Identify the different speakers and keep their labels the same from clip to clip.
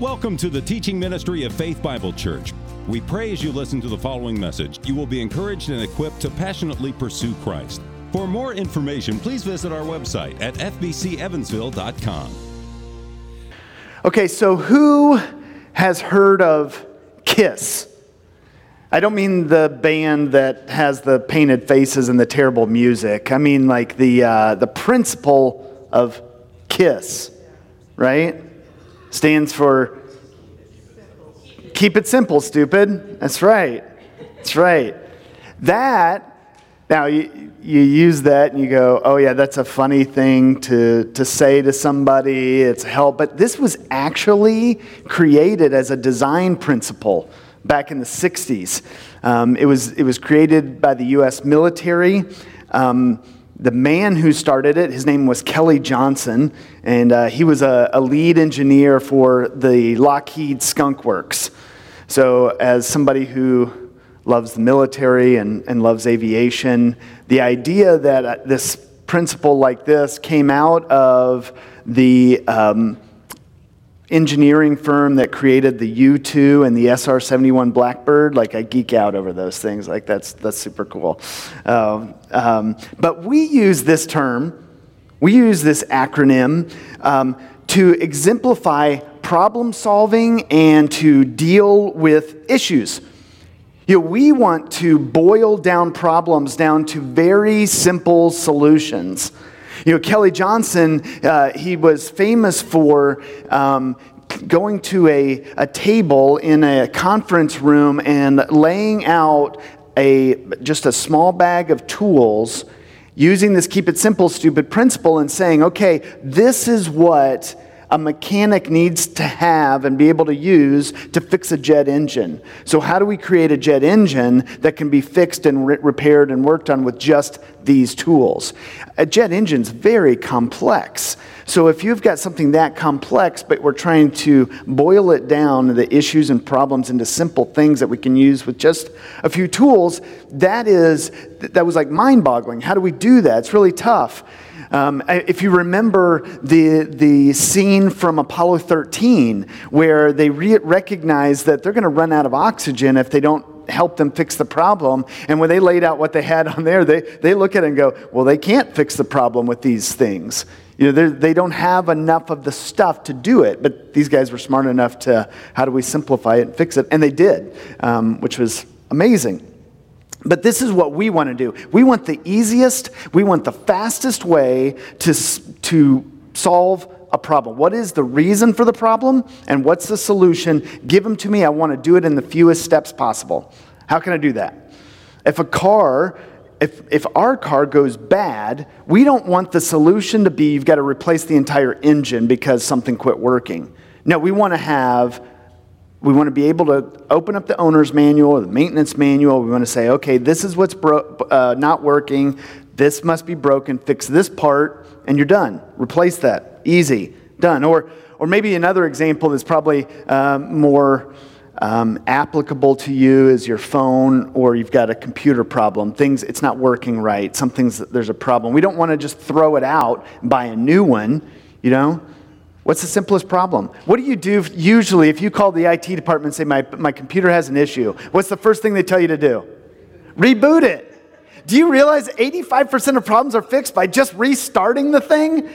Speaker 1: Welcome to the teaching ministry of Faith Bible Church. We pray as you listen to the following message, you will be encouraged and equipped to passionately pursue Christ. For more information, please visit our website at fbcevansville.com.
Speaker 2: Okay, so who has heard of Kiss? I don't mean the band that has the painted faces and the terrible music. I mean like the uh, the principle of Kiss, right? Stands for keep it simple, stupid. That's right. That's right. That now you, you use that and you go, oh yeah, that's a funny thing to, to say to somebody. It's help. But this was actually created as a design principle back in the 60s. Um, it, was, it was created by the U.S. military. Um, the man who started it, his name was Kelly Johnson, and uh, he was a, a, lead engineer for the Lockheed Skunk Works. So, as somebody who loves the military and, and loves aviation, the idea that uh, this principle like this came out of the um, engineering firm that created the U2 and the SR 71 Blackbird. Like, I geek out over those things. Like, that's, that's super cool. Um, um, but we use this term, we use this acronym um, to exemplify problem solving and to deal with issues. You know, we want to boil down problems down to very simple solutions. You know, Kelly Johnson, uh, he was famous for um, going to a, a table in a conference room and laying out a, just a small bag of tools using this keep it simple, stupid principle and saying, okay, this is what a mechanic needs to have and be able to use to fix a jet engine. So, how do we create a jet engine that can be fixed and re- repaired and worked on with just these tools? A jet engine's very complex. So, if you've got something that complex, but we're trying to boil it down, the issues and problems into simple things that we can use with just a few tools, that is, that was like mind boggling. How do we do that? It's really tough. Um, if you remember the, the scene from Apollo 13, where they re- recognize that they're going to run out of oxygen if they don't help them fix the problem. And when they laid out what they had on there, they, they look at it and go, well, they can't fix the problem with these things. You know, they don't have enough of the stuff to do it, but these guys were smart enough to, how do we simplify it and fix it? And they did, um, which was amazing. But this is what we want to do. We want the easiest, we want the fastest way to, to solve a problem. What is the reason for the problem and what's the solution? Give them to me. I want to do it in the fewest steps possible. How can I do that? If a car, if, if our car goes bad, we don't want the solution to be you've got to replace the entire engine because something quit working. No, we want to have we want to be able to open up the owner's manual or the maintenance manual. We want to say, okay, this is what's bro- uh, not working. This must be broken. Fix this part, and you're done. Replace that. Easy. Done. Or, or maybe another example that's probably um, more um, applicable to you is your phone, or you've got a computer problem. Things, it's not working right. Some things, there's a problem. We don't want to just throw it out buy a new one, you know? What's the simplest problem? What do you do usually if you call the IT department and say, my, my computer has an issue? What's the first thing they tell you to do? Reboot it. Do you realize 85% of problems are fixed by just restarting the thing?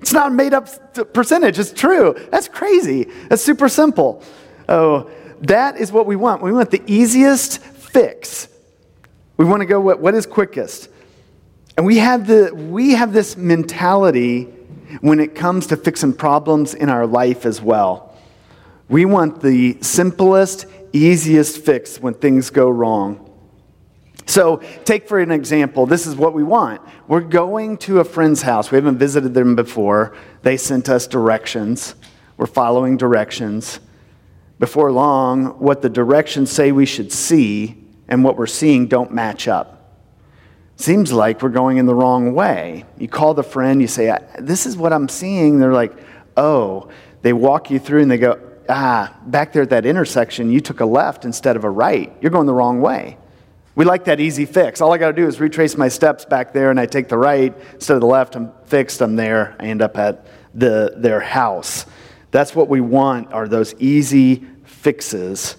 Speaker 2: It's not a made up percentage, it's true. That's crazy. That's super simple. Oh, that is what we want. We want the easiest fix. We want to go what, what is quickest. And we have, the, we have this mentality when it comes to fixing problems in our life as well. We want the simplest, easiest fix when things go wrong. So, take for an example, this is what we want. We're going to a friend's house. We haven't visited them before. They sent us directions. We're following directions. Before long, what the directions say we should see and what we're seeing don't match up. Seems like we're going in the wrong way. You call the friend, you say, This is what I'm seeing. They're like, Oh. They walk you through and they go, Ah, back there at that intersection, you took a left instead of a right. You're going the wrong way. We like that easy fix. All I got to do is retrace my steps back there and I take the right instead of the left. I'm fixed, I'm there. I end up at the, their house. That's what we want are those easy fixes.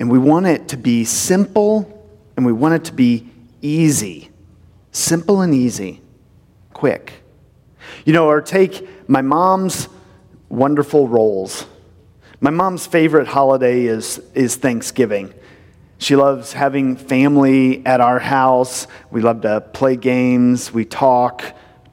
Speaker 2: And we want it to be simple and we want it to be easy. Simple and easy. Quick. You know, or take my mom's wonderful rolls. My mom's favorite holiday is, is Thanksgiving. She loves having family at our house. We love to play games, we talk,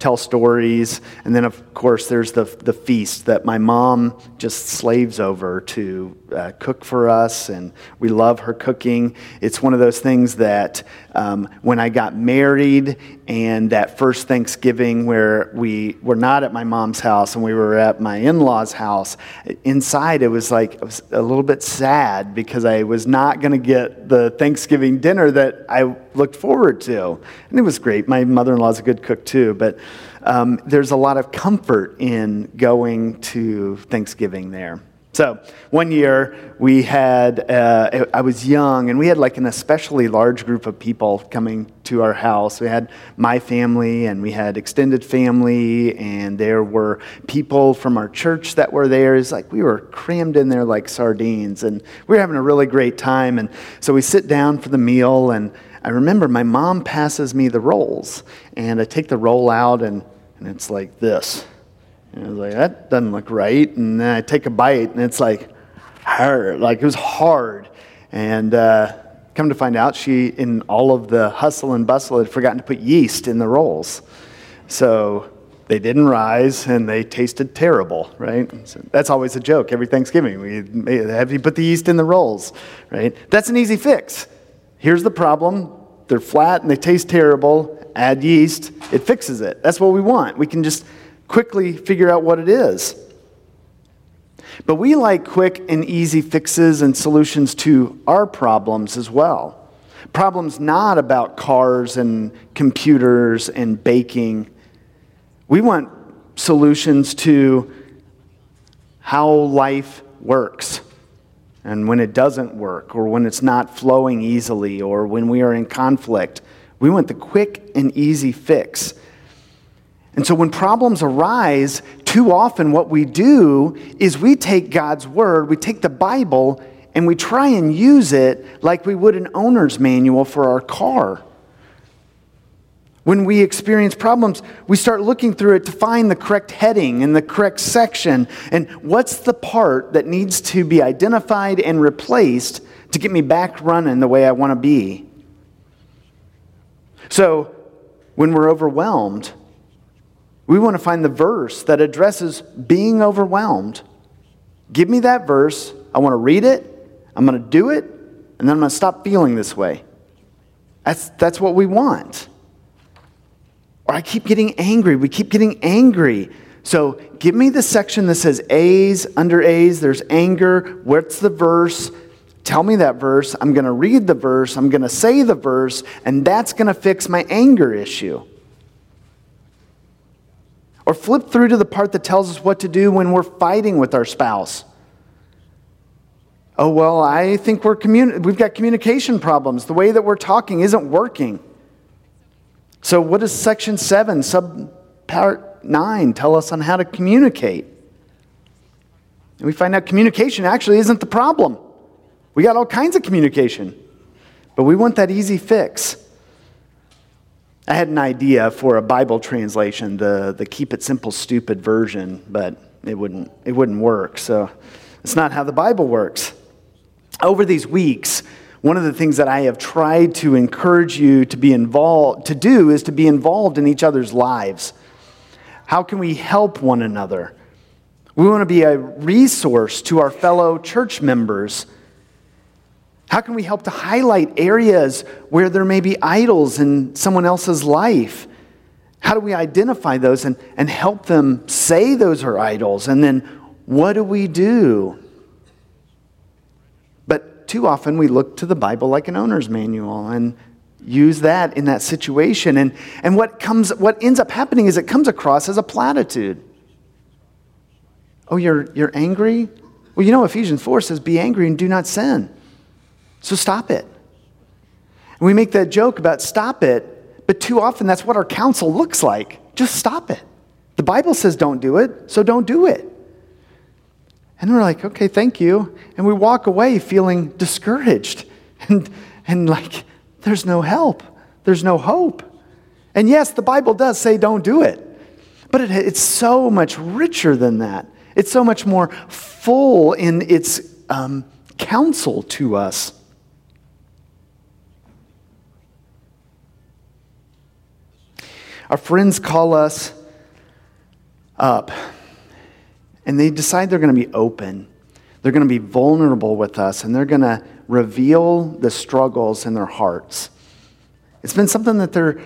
Speaker 2: tell stories. And then, of course, there's the, the feast that my mom just slaves over to uh, cook for us, and we love her cooking. It's one of those things that um, when I got married and that first Thanksgiving where we were not at my mom's house and we were at my in law's house, inside it was like it was a little bit sad because I was not going to get the Thanksgiving dinner that I looked forward to. And it was great. My mother in law's a good cook too, but um, there's a lot of comfort in going to Thanksgiving there. So one year we had, uh, I was young, and we had like an especially large group of people coming to our house. We had my family, and we had extended family, and there were people from our church that were there. It's like we were crammed in there like sardines, and we were having a really great time. And so we sit down for the meal, and I remember my mom passes me the rolls, and I take the roll out, and, and it's like this. And I was like, that doesn't look right. And then I take a bite, and it's like hard. Like it was hard. And uh, come to find out, she, in all of the hustle and bustle, had forgotten to put yeast in the rolls. So they didn't rise, and they tasted terrible, right? So that's always a joke every Thanksgiving. We have you put the yeast in the rolls, right? That's an easy fix. Here's the problem they're flat and they taste terrible. Add yeast, it fixes it. That's what we want. We can just quickly figure out what it is. But we like quick and easy fixes and solutions to our problems as well. Problems not about cars and computers and baking. We want solutions to how life works and when it doesn't work, or when it's not flowing easily, or when we are in conflict. We want the quick and easy fix. And so when problems arise, too often what we do is we take God's word, we take the Bible, and we try and use it like we would an owner's manual for our car. When we experience problems, we start looking through it to find the correct heading and the correct section and what's the part that needs to be identified and replaced to get me back running the way I want to be. So, when we're overwhelmed, we want to find the verse that addresses being overwhelmed. Give me that verse. I want to read it. I'm going to do it. And then I'm going to stop feeling this way. That's, that's what we want. Or I keep getting angry. We keep getting angry. So give me the section that says A's, under A's, there's anger. What's the verse? Tell me that verse. I'm going to read the verse. I'm going to say the verse, and that's going to fix my anger issue. Or flip through to the part that tells us what to do when we're fighting with our spouse. Oh, well, I think we're communi- we've got communication problems. The way that we're talking isn't working. So, what does section 7, sub part 9, tell us on how to communicate? And we find out communication actually isn't the problem. We got all kinds of communication, but we want that easy fix. I had an idea for a Bible translation, the, the keep it simple, stupid version, but it wouldn't, it wouldn't work. So it's not how the Bible works. Over these weeks, one of the things that I have tried to encourage you to be involved to do is to be involved in each other's lives. How can we help one another? We want to be a resource to our fellow church members how can we help to highlight areas where there may be idols in someone else's life? How do we identify those and, and help them say those are idols? And then what do we do? Too often we look to the Bible like an owner's manual and use that in that situation. And, and what, comes, what ends up happening is it comes across as a platitude. Oh, you're, you're angry? Well, you know, Ephesians 4 says, Be angry and do not sin. So stop it. And we make that joke about stop it, but too often that's what our counsel looks like. Just stop it. The Bible says don't do it, so don't do it. And we're like, okay, thank you. And we walk away feeling discouraged and, and like, there's no help, there's no hope. And yes, the Bible does say don't do it, but it, it's so much richer than that. It's so much more full in its um, counsel to us. Our friends call us up and they decide they're going to be open. They're going to be vulnerable with us and they're going to reveal the struggles in their hearts. It's been something that they're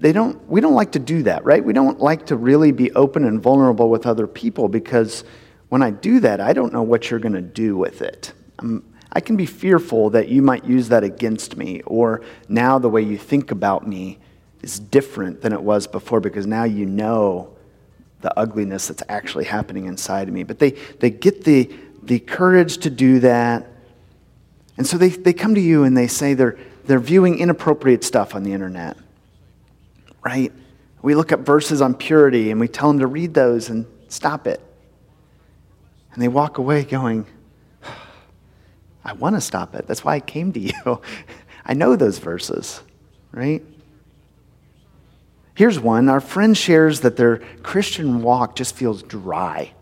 Speaker 2: they don't we don't like to do that, right? We don't like to really be open and vulnerable with other people because when I do that, I don't know what you're going to do with it. I'm, I can be fearful that you might use that against me or now the way you think about me is different than it was before because now you know the ugliness that's actually happening inside of me. But they, they get the, the courage to do that. And so they, they come to you and they say they're, they're viewing inappropriate stuff on the internet, right? We look up verses on purity and we tell them to read those and stop it. And they walk away going, I want to stop it. That's why I came to you. I know those verses, right? Here's one our friend shares that their Christian walk just feels dry.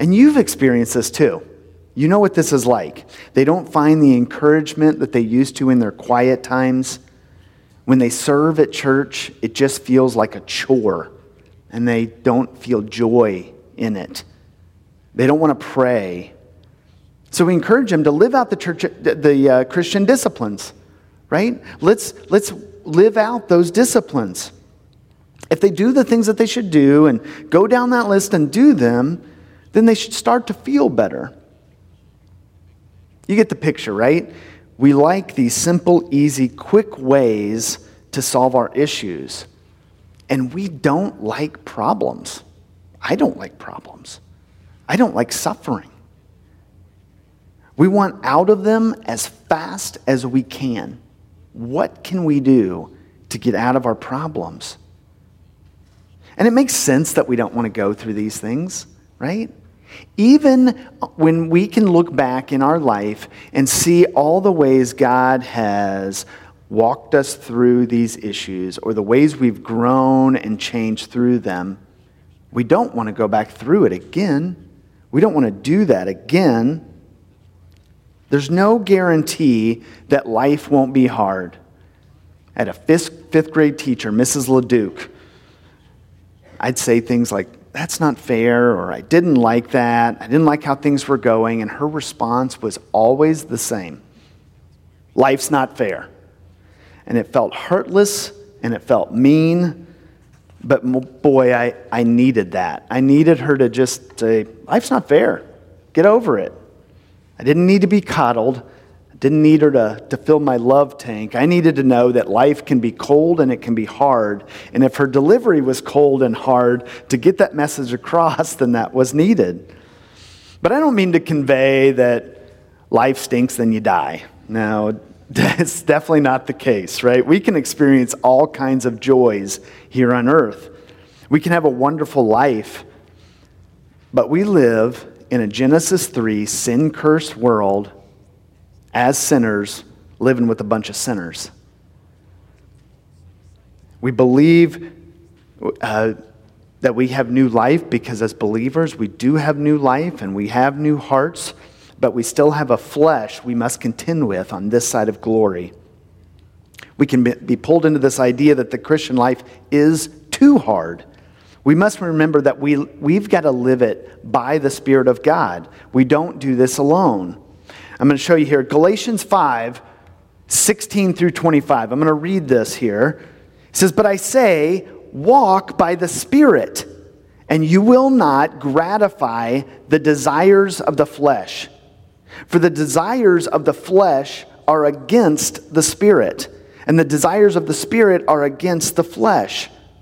Speaker 2: And you've experienced this too. You know what this is like. They don't find the encouragement that they used to in their quiet times. When they serve at church, it just feels like a chore, and they don't feel joy in it. They don't want to pray. So we encourage them to live out the church, the uh, Christian disciplines, right? Let's let's live out those disciplines. If they do the things that they should do and go down that list and do them, then they should start to feel better. You get the picture, right? We like these simple, easy, quick ways to solve our issues. And we don't like problems. I don't like problems. I don't like suffering. We want out of them as fast as we can. What can we do to get out of our problems? And it makes sense that we don't want to go through these things, right? Even when we can look back in our life and see all the ways God has walked us through these issues or the ways we've grown and changed through them, we don't want to go back through it again. We don't want to do that again. There's no guarantee that life won't be hard. I had a fifth, fifth grade teacher, Mrs. LeDuc. I'd say things like, that's not fair, or I didn't like that, I didn't like how things were going, and her response was always the same life's not fair. And it felt hurtless and it felt mean, but boy, I, I needed that. I needed her to just say, life's not fair, get over it. I didn't need to be coddled. I didn't need her to, to fill my love tank. I needed to know that life can be cold and it can be hard. And if her delivery was cold and hard, to get that message across, then that was needed. But I don't mean to convey that life stinks, then you die. No, that's definitely not the case, right? We can experience all kinds of joys here on earth. We can have a wonderful life, but we live in a Genesis 3 sin cursed world as sinners living with a bunch of sinners. We believe uh, that we have new life because as believers we do have new life and we have new hearts, but we still have a flesh we must contend with on this side of glory. We can be pulled into this idea that the Christian life is too hard we must remember that we, we've got to live it by the Spirit of God. We don't do this alone. I'm going to show you here Galatians 5 16 through 25. I'm going to read this here. It says, But I say, walk by the Spirit, and you will not gratify the desires of the flesh. For the desires of the flesh are against the Spirit, and the desires of the Spirit are against the flesh.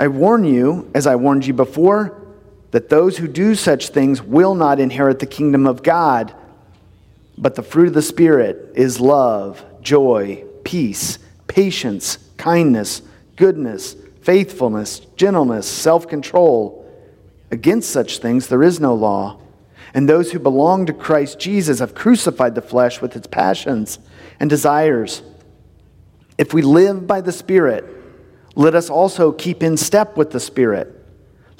Speaker 2: I warn you, as I warned you before, that those who do such things will not inherit the kingdom of God. But the fruit of the Spirit is love, joy, peace patience, kindness, goodness, faithfulness, gentleness, self control. Against such things there is no law. And those who belong to Christ Jesus have crucified the flesh with its passions and desires. If we live by the Spirit, let us also keep in step with the Spirit.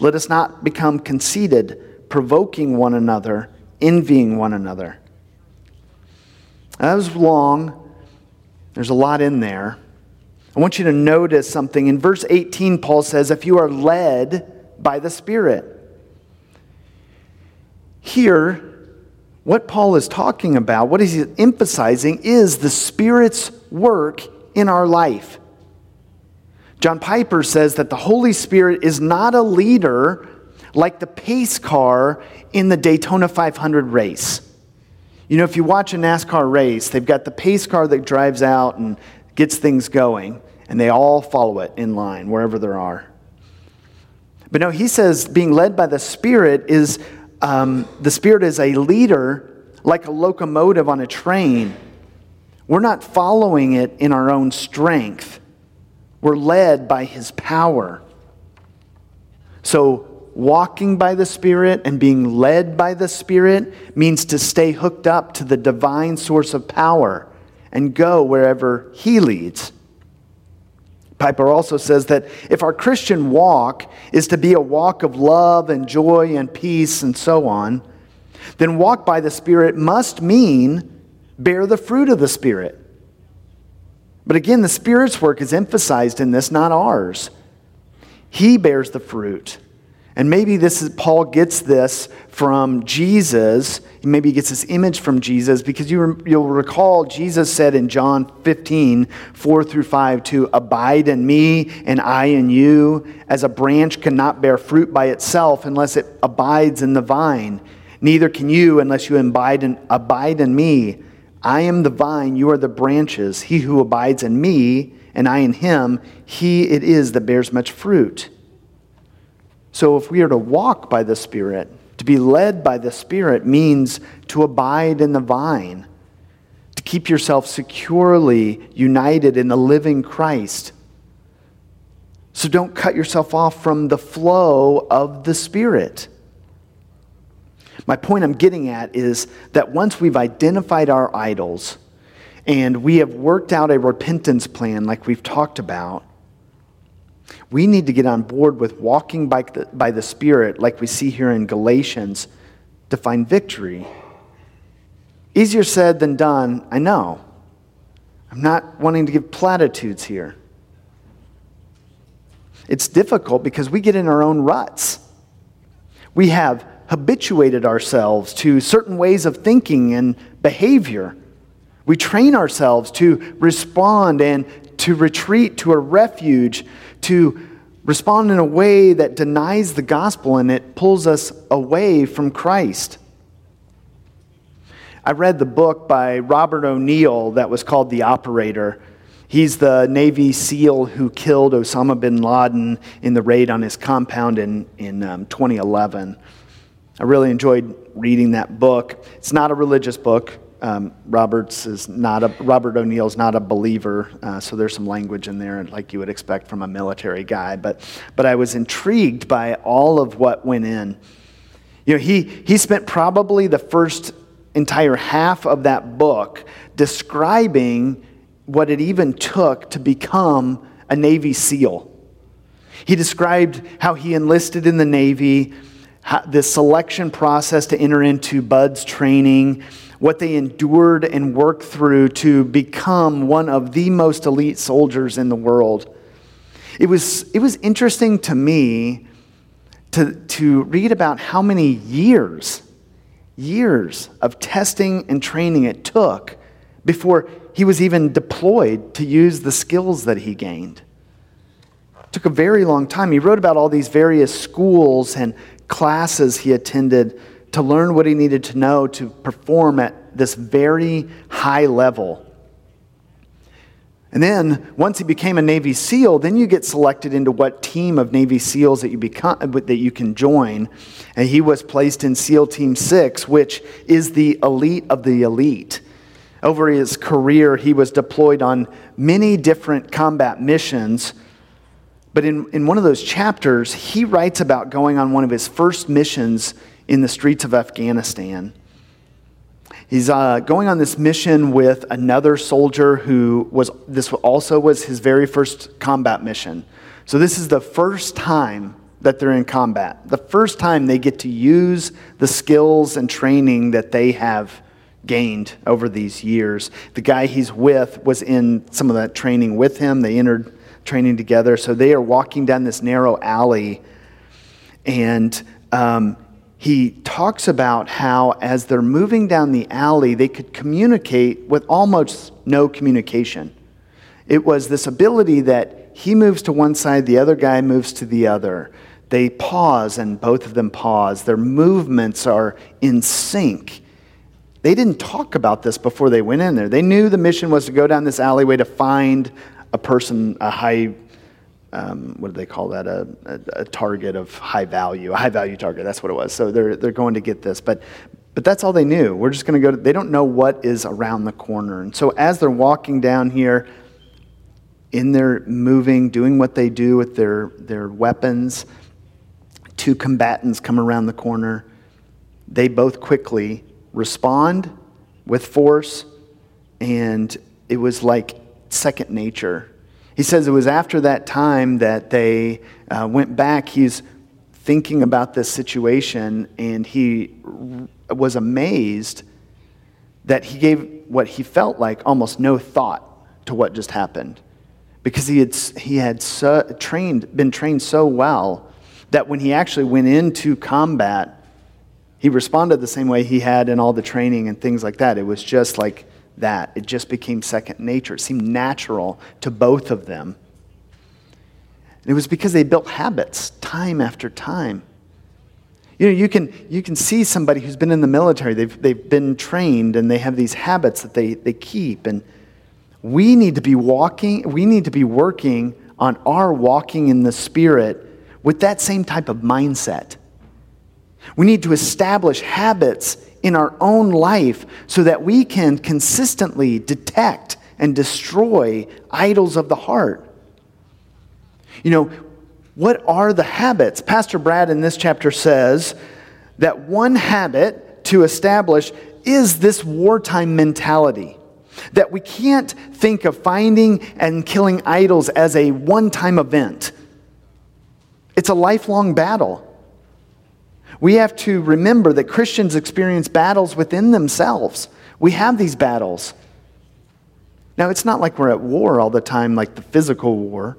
Speaker 2: Let us not become conceited, provoking one another, envying one another. That was long. There's a lot in there. I want you to notice something. In verse 18, Paul says, If you are led by the Spirit. Here, what Paul is talking about, what he's emphasizing, is the Spirit's work in our life. John Piper says that the Holy Spirit is not a leader like the pace car in the Daytona 500 race. You know, if you watch a NASCAR race, they've got the pace car that drives out and gets things going, and they all follow it in line wherever there are. But no, he says being led by the Spirit is um, the Spirit is a leader like a locomotive on a train. We're not following it in our own strength, we're led by His power. So, walking by the Spirit and being led by the Spirit means to stay hooked up to the divine source of power and go wherever He leads. Piper also says that if our Christian walk is to be a walk of love and joy and peace and so on, then walk by the Spirit must mean bear the fruit of the Spirit. But again, the Spirit's work is emphasized in this, not ours. He bears the fruit. And maybe this is Paul gets this from Jesus. Maybe he gets this image from Jesus because you, you'll recall Jesus said in John 15, 4 through 5, to abide in me and I in you, as a branch cannot bear fruit by itself unless it abides in the vine. Neither can you unless you abide in, abide in me. I am the vine, you are the branches. He who abides in me and I in him, he it is that bears much fruit. So, if we are to walk by the Spirit, to be led by the Spirit means to abide in the vine, to keep yourself securely united in the living Christ. So, don't cut yourself off from the flow of the Spirit. My point I'm getting at is that once we've identified our idols and we have worked out a repentance plan like we've talked about, we need to get on board with walking by the, by the Spirit, like we see here in Galatians, to find victory. Easier said than done, I know. I'm not wanting to give platitudes here. It's difficult because we get in our own ruts. We have habituated ourselves to certain ways of thinking and behavior. We train ourselves to respond and to retreat to a refuge to respond in a way that denies the gospel and it pulls us away from Christ. I read the book by Robert O'Neill that was called The Operator. He's the Navy SEAL who killed Osama bin Laden in the raid on his compound in, in um, 2011. I really enjoyed reading that book. It's not a religious book, um, Roberts is not a Robert O'Neill's not a believer, uh, so there's some language in there like you would expect from a military guy. But but I was intrigued by all of what went in. You know, he he spent probably the first entire half of that book describing what it even took to become a Navy SEAL. He described how he enlisted in the Navy, the selection process to enter into BUD/S training what they endured and worked through to become one of the most elite soldiers in the world. It was, it was interesting to me to, to read about how many years, years of testing and training it took before he was even deployed to use the skills that he gained. Took a very long time. He wrote about all these various schools and classes he attended to learn what he needed to know to perform at this very high level. And then, once he became a Navy SEAL, then you get selected into what team of Navy SEALs that you, become, that you can join. And he was placed in SEAL Team 6, which is the elite of the elite. Over his career, he was deployed on many different combat missions. But in, in one of those chapters, he writes about going on one of his first missions in the streets of Afghanistan. He's uh, going on this mission with another soldier who was, this also was his very first combat mission. So, this is the first time that they're in combat, the first time they get to use the skills and training that they have gained over these years. The guy he's with was in some of that training with him. They entered training together. So, they are walking down this narrow alley, and um, he talks about how, as they're moving down the alley, they could communicate with almost no communication. It was this ability that he moves to one side, the other guy moves to the other. They pause, and both of them pause. Their movements are in sync. They didn't talk about this before they went in there. They knew the mission was to go down this alleyway to find a person, a high um, what do they call that? A, a, a, target of high value, a high value target. That's what it was. So they're, they're going to get this. But, but that's all they knew. We're just going to go, they don't know what is around the corner. And so as they're walking down here, in their moving, doing what they do with their, their weapons, two combatants come around the corner. They both quickly respond with force, and it was like second nature he says it was after that time that they uh, went back. He's thinking about this situation and he r- was amazed that he gave what he felt like almost no thought to what just happened because he had, he had so, trained, been trained so well that when he actually went into combat, he responded the same way he had in all the training and things like that. It was just like that. It just became second nature. It seemed natural to both of them. And it was because they built habits time after time. You know, you can, you can see somebody who's been in the military, they've, they've been trained, and they have these habits that they, they keep. And we need to be walking, we need to be working on our walking in the Spirit with that same type of mindset. We need to establish habits in our own life so that we can consistently detect and destroy idols of the heart. You know, what are the habits? Pastor Brad in this chapter says that one habit to establish is this wartime mentality. That we can't think of finding and killing idols as a one time event. It's a lifelong battle. We have to remember that Christians experience battles within themselves. We have these battles. Now, it's not like we're at war all the time, like the physical war.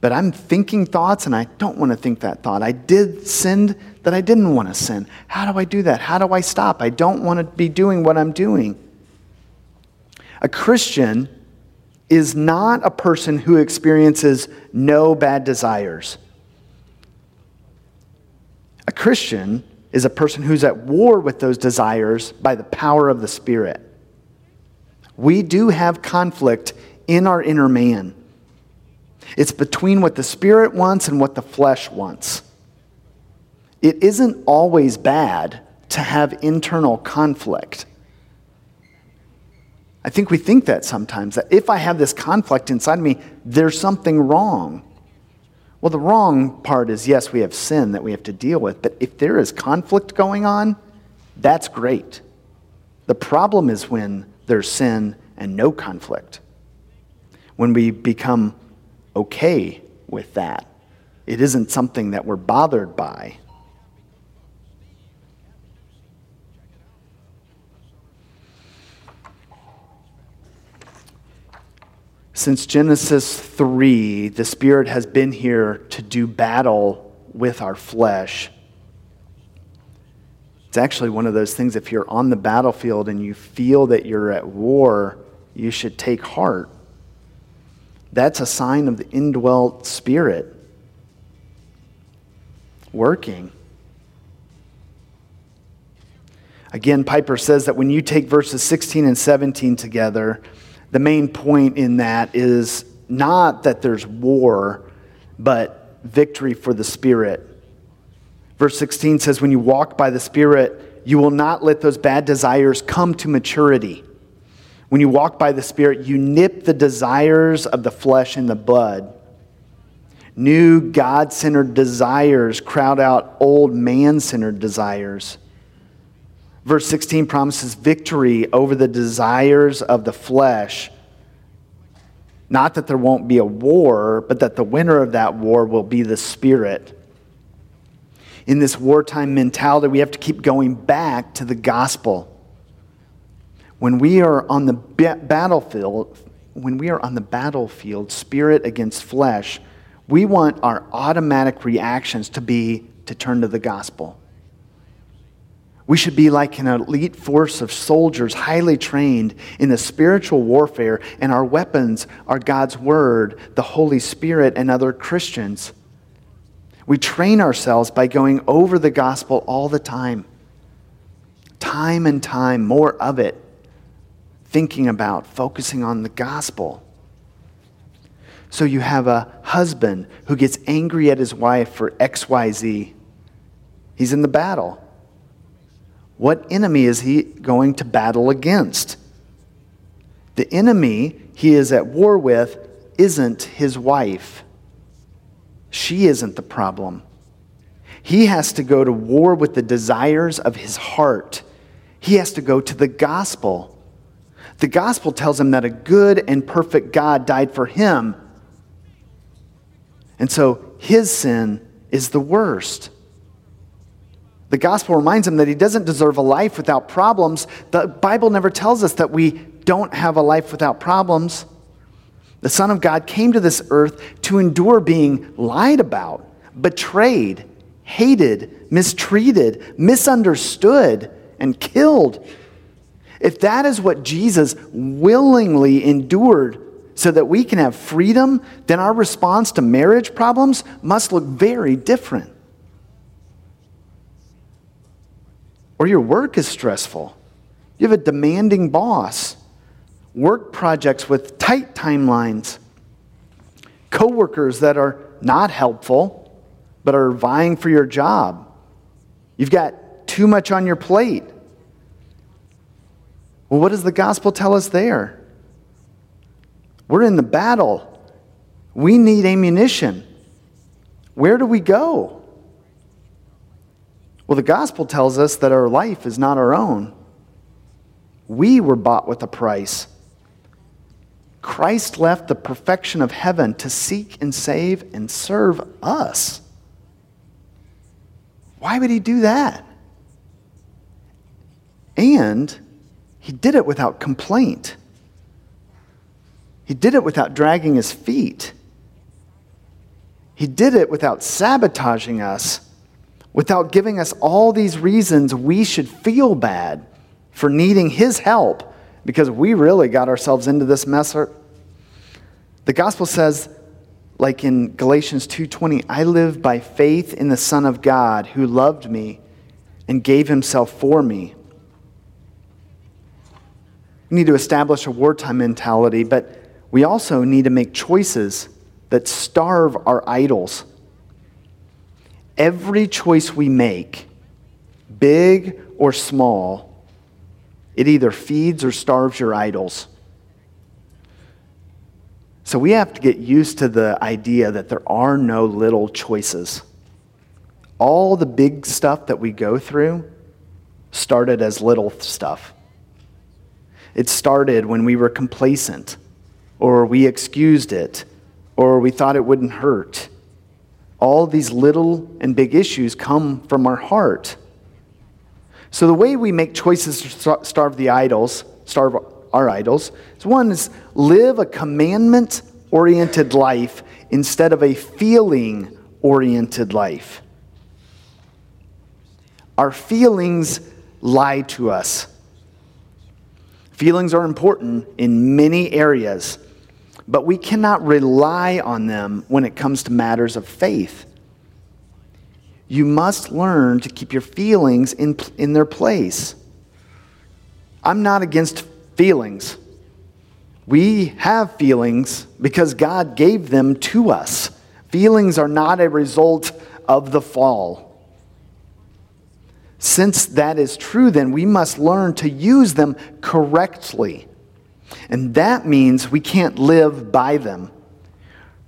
Speaker 2: But I'm thinking thoughts and I don't want to think that thought. I did sin that I didn't want to sin. How do I do that? How do I stop? I don't want to be doing what I'm doing. A Christian is not a person who experiences no bad desires. A Christian is a person who's at war with those desires by the power of the Spirit. We do have conflict in our inner man. It's between what the Spirit wants and what the flesh wants. It isn't always bad to have internal conflict. I think we think that sometimes, that if I have this conflict inside me, there's something wrong. Well, the wrong part is yes, we have sin that we have to deal with, but if there is conflict going on, that's great. The problem is when there's sin and no conflict. When we become okay with that, it isn't something that we're bothered by. Since Genesis 3, the Spirit has been here to do battle with our flesh. It's actually one of those things, if you're on the battlefield and you feel that you're at war, you should take heart. That's a sign of the indwelt spirit working. Again, Piper says that when you take verses 16 and 17 together, the main point in that is not that there's war, but victory for the Spirit. Verse 16 says, When you walk by the Spirit, you will not let those bad desires come to maturity. When you walk by the Spirit, you nip the desires of the flesh and the bud. New God centered desires crowd out old man centered desires. Verse 16 promises victory over the desires of the flesh. Not that there won't be a war, but that the winner of that war will be the Spirit in this wartime mentality, we have to keep going back to the gospel. When we are on the battlefield, when we are on the battlefield, spirit against flesh, we want our automatic reactions to be to turn to the gospel. We should be like an elite force of soldiers, highly trained in the spiritual warfare, and our weapons are God's Word, the Holy Spirit, and other Christians. We train ourselves by going over the gospel all the time. Time and time, more of it. Thinking about, focusing on the gospel. So you have a husband who gets angry at his wife for XYZ. He's in the battle. What enemy is he going to battle against? The enemy he is at war with isn't his wife. She isn't the problem. He has to go to war with the desires of his heart. He has to go to the gospel. The gospel tells him that a good and perfect God died for him. And so his sin is the worst. The gospel reminds him that he doesn't deserve a life without problems. The Bible never tells us that we don't have a life without problems. The Son of God came to this earth to endure being lied about, betrayed, hated, mistreated, misunderstood, and killed. If that is what Jesus willingly endured so that we can have freedom, then our response to marriage problems must look very different. Or your work is stressful. You have a demanding boss work projects with tight timelines, coworkers that are not helpful but are vying for your job. You've got too much on your plate. Well, what does the gospel tell us there? We're in the battle. We need ammunition. Where do we go? Well, the gospel tells us that our life is not our own. We were bought with a price. Christ left the perfection of heaven to seek and save and serve us. Why would he do that? And he did it without complaint. He did it without dragging his feet. He did it without sabotaging us, without giving us all these reasons we should feel bad for needing his help because we really got ourselves into this mess. The gospel says, like in Galatians 2:20, I live by faith in the Son of God who loved me and gave himself for me. We need to establish a wartime mentality, but we also need to make choices that starve our idols. Every choice we make, big or small, it either feeds or starves your idols. So we have to get used to the idea that there are no little choices. All the big stuff that we go through started as little stuff. It started when we were complacent, or we excused it, or we thought it wouldn't hurt. All these little and big issues come from our heart. So the way we make choices to starve the idols, starve our idols, is one is live a commandment oriented life instead of a feeling oriented life. Our feelings lie to us. Feelings are important in many areas, but we cannot rely on them when it comes to matters of faith. You must learn to keep your feelings in, in their place. I'm not against feelings. We have feelings because God gave them to us. Feelings are not a result of the fall. Since that is true, then we must learn to use them correctly. And that means we can't live by them.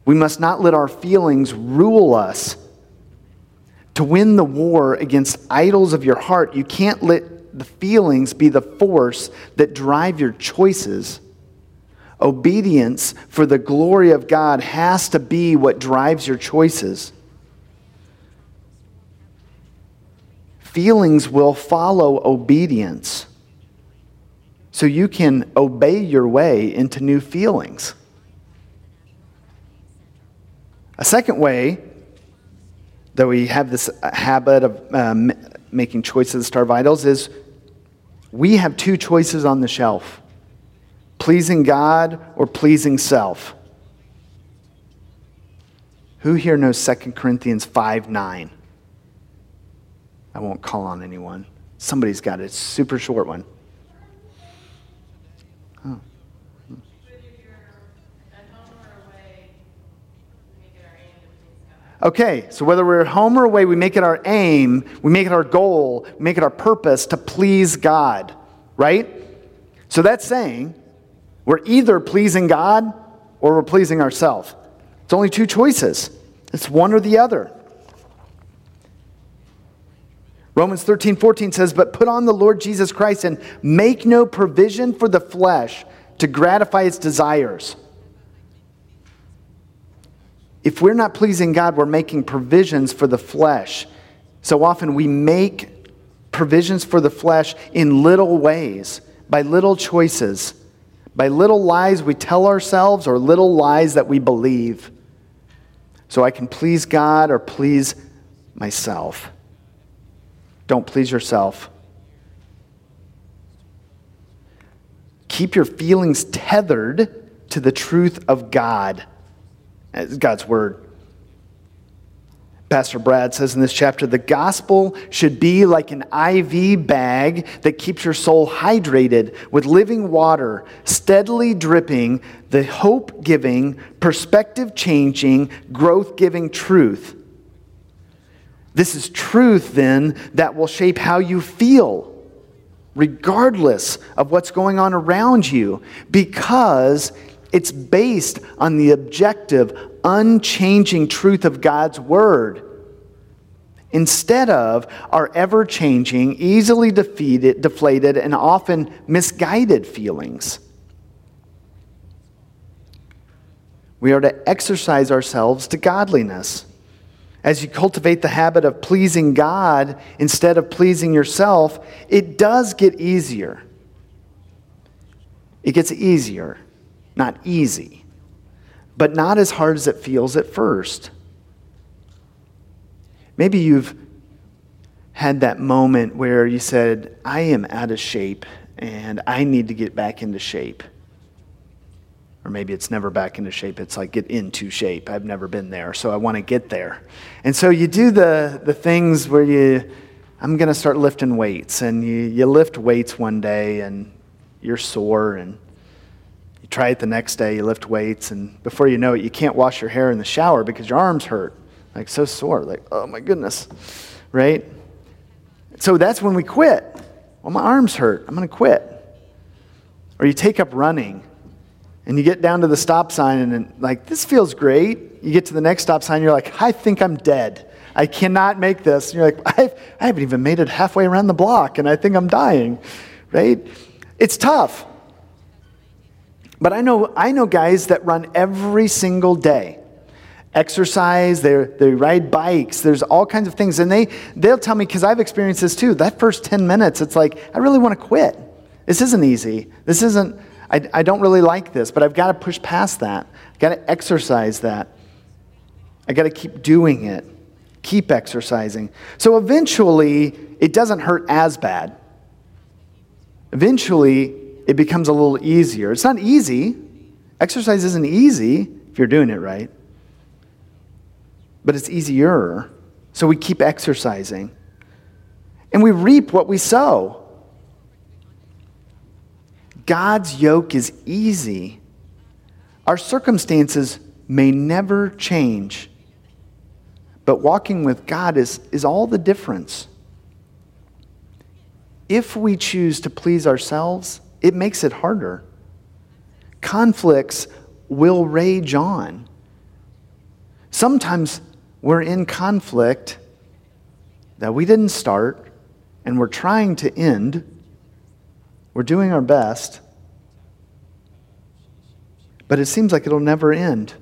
Speaker 2: We must not let our feelings rule us. To win the war against idols of your heart, you can't let the feelings be the force that drive your choices. Obedience for the glory of God has to be what drives your choices. feelings will follow obedience. So you can obey your way into new feelings. A second way that we have this habit of um, making choices to our vitals is we have two choices on the shelf pleasing God or pleasing self. Who here knows 2 Corinthians 5 9? I won't call on anyone. Somebody's got. It's super short one. Okay, so whether we're at home or away, we make it our aim, we make it our goal, we make it our purpose to please God, right? So that's saying we're either pleasing God or we're pleasing ourselves. It's only two choices. It's one or the other. Romans 13, 14 says, But put on the Lord Jesus Christ and make no provision for the flesh to gratify its desires. If we're not pleasing God, we're making provisions for the flesh. So often we make provisions for the flesh in little ways, by little choices, by little lies we tell ourselves or little lies that we believe. So I can please God or please myself. Don't please yourself. Keep your feelings tethered to the truth of God, God's word. Pastor Brad says in this chapter the gospel should be like an IV bag that keeps your soul hydrated with living water, steadily dripping the hope giving, perspective changing, growth giving truth. This is truth, then, that will shape how you feel, regardless of what's going on around you, because it's based on the objective, unchanging truth of God's Word. Instead of our ever changing, easily defeated, deflated, and often misguided feelings. We are to exercise ourselves to godliness as you cultivate the habit of pleasing God instead of pleasing yourself, it does get easier. It gets easier, not easy, but not as hard as it feels at first. Maybe you've had that moment where you said, I am out of shape and I need to get back into shape. Or maybe it's never back into shape. It's like get into shape. I've never been there, so I want to get there. And so you do the, the things where you, I'm going to start lifting weights. And you, you lift weights one day and you're sore. And try it the next day, you lift weights. And before you know it, you can't wash your hair in the shower because your arms hurt. Like so sore. Like, oh my goodness. Right? So that's when we quit. Well, my arms hurt. I'm going to quit. Or you take up running and you get down to the stop sign and, and like this feels great you get to the next stop sign you're like i think i'm dead i cannot make this and you're like I've, i haven't even made it halfway around the block and i think i'm dying right it's tough but i know i know guys that run every single day exercise they they ride bikes there's all kinds of things and they they'll tell me because i've experienced this too that first 10 minutes it's like i really want to quit this isn't easy this isn't I, I don't really like this, but I've got to push past that. I've got to exercise that. I got to keep doing it. keep exercising. So eventually, it doesn't hurt as bad. Eventually, it becomes a little easier. It's not easy. Exercise isn't easy if you're doing it right, but it's easier. So we keep exercising. And we reap what we sow. God's yoke is easy. Our circumstances may never change, but walking with God is, is all the difference. If we choose to please ourselves, it makes it harder. Conflicts will rage on. Sometimes we're in conflict that we didn't start and we're trying to end. We're doing our best, but it seems like it'll never end.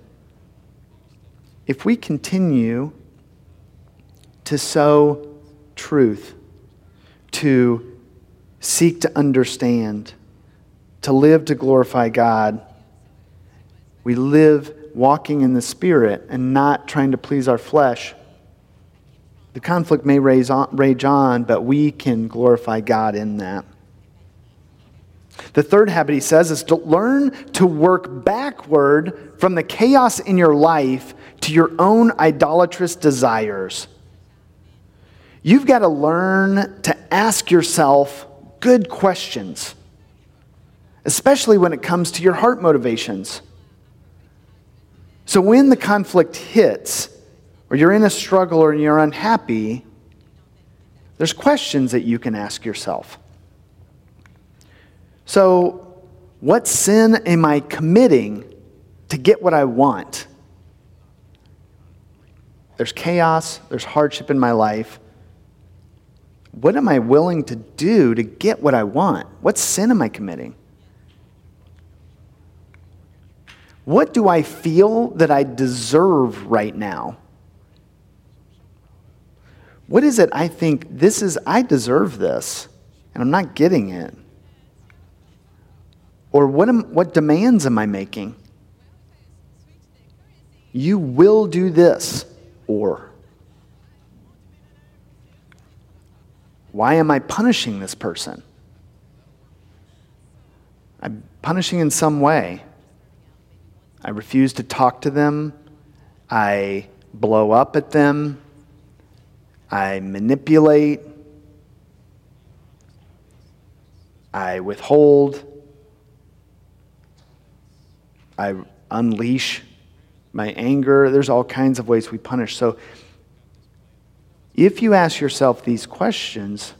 Speaker 2: If we continue to sow truth, to seek to understand, to live to glorify God, we live walking in the Spirit and not trying to please our flesh. The conflict may rage on, but we can glorify God in that. The third habit, he says, is to learn to work backward from the chaos in your life to your own idolatrous desires. You've got to learn to ask yourself good questions, especially when it comes to your heart motivations. So when the conflict hits, or you're in a struggle or you're unhappy, there's questions that you can ask yourself. So, what sin am I committing to get what I want? There's chaos, there's hardship in my life. What am I willing to do to get what I want? What sin am I committing? What do I feel that I deserve right now? What is it I think this is, I deserve this, and I'm not getting it? Or what, am, what demands am I making? You will do this, or why am I punishing this person? I'm punishing in some way. I refuse to talk to them. I blow up at them. I manipulate. I withhold. I unleash my anger. There's all kinds of ways we punish. So if you ask yourself these questions,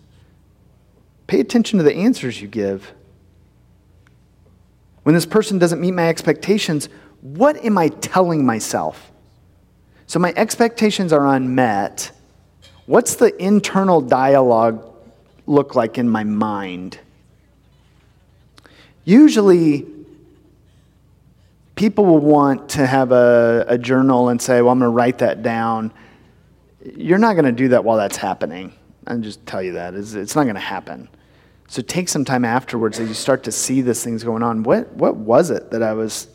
Speaker 2: pay attention to the answers you give. When this person doesn't meet my expectations, what am I telling myself? So my expectations are unmet. What's the internal dialogue look like in my mind? Usually, people will want to have a, a journal and say, Well, I'm going to write that down. You're not going to do that while that's happening. I'll just tell you that. It's, it's not going to happen. So take some time afterwards as you start to see these things going on. What, what was it that I was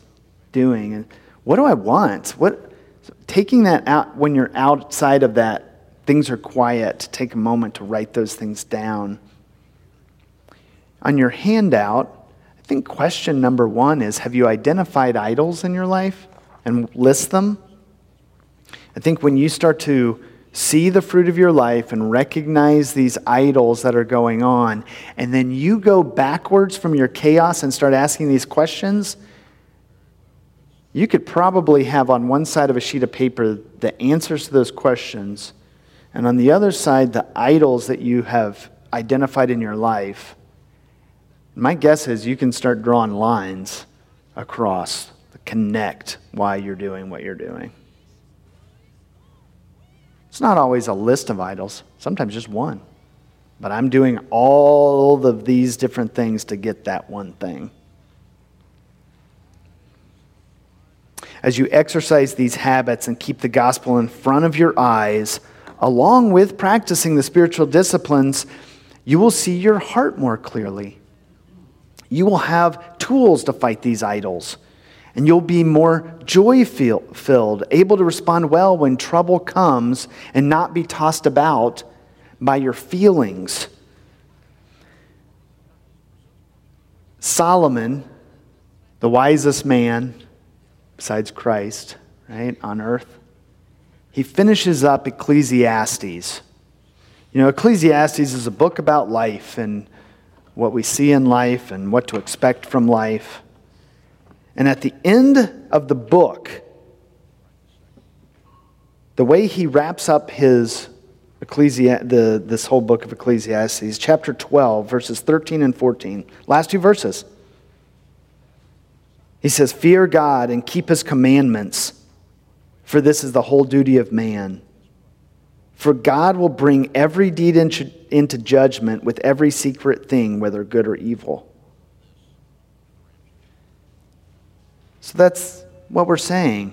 Speaker 2: doing? And what do I want? What, taking that out when you're outside of that, things are quiet, To take a moment to write those things down. On your handout, I think question number one is Have you identified idols in your life and list them? I think when you start to see the fruit of your life and recognize these idols that are going on, and then you go backwards from your chaos and start asking these questions, you could probably have on one side of a sheet of paper the answers to those questions, and on the other side, the idols that you have identified in your life. My guess is you can start drawing lines across, connect why you're doing what you're doing. It's not always a list of idols, sometimes just one. But I'm doing all of these different things to get that one thing. As you exercise these habits and keep the gospel in front of your eyes, along with practicing the spiritual disciplines, you will see your heart more clearly. You will have tools to fight these idols. and you'll be more joy filled, able to respond well when trouble comes and not be tossed about by your feelings. Solomon, the wisest man besides Christ, right, on earth, he finishes up Ecclesiastes. You know, Ecclesiastes is a book about life and what we see in life and what to expect from life. And at the end of the book, the way he wraps up his Ecclesi- the, this whole book of Ecclesiastes, chapter 12, verses 13 and 14, last two verses. He says, Fear God and keep his commandments, for this is the whole duty of man. For God will bring every deed into, judgment with every secret thing, whether good or evil. So that's what we're saying.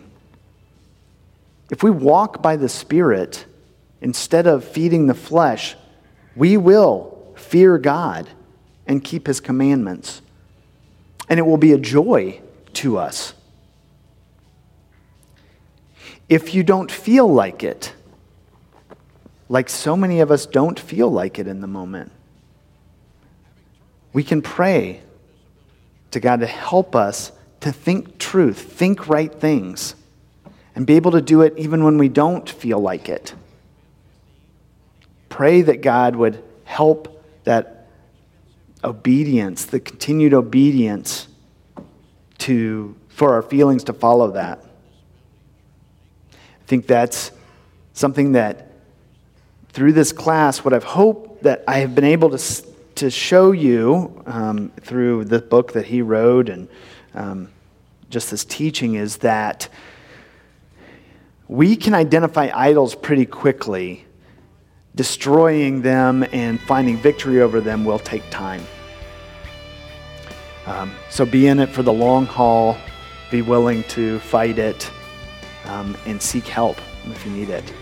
Speaker 2: If we walk by the Spirit instead of feeding the flesh, we will fear God and keep His commandments. And it will be a joy to us. If you don't feel like it, like so many of us don't feel like it in the moment, we can pray to God to help us to think truth, think right things, and be able to do it even when we don't feel like it. Pray that God would help that obedience, the continued obedience to for our feelings to follow that. I think that's something that through this class, what I've hoped that I have been able to, to show you um, through the book that he wrote and um, just this teaching is that we can identify idols pretty quickly. Destroying them and finding victory over them will take time. Um, so be in it for the long haul, be willing to fight it, um, and seek help if you need it.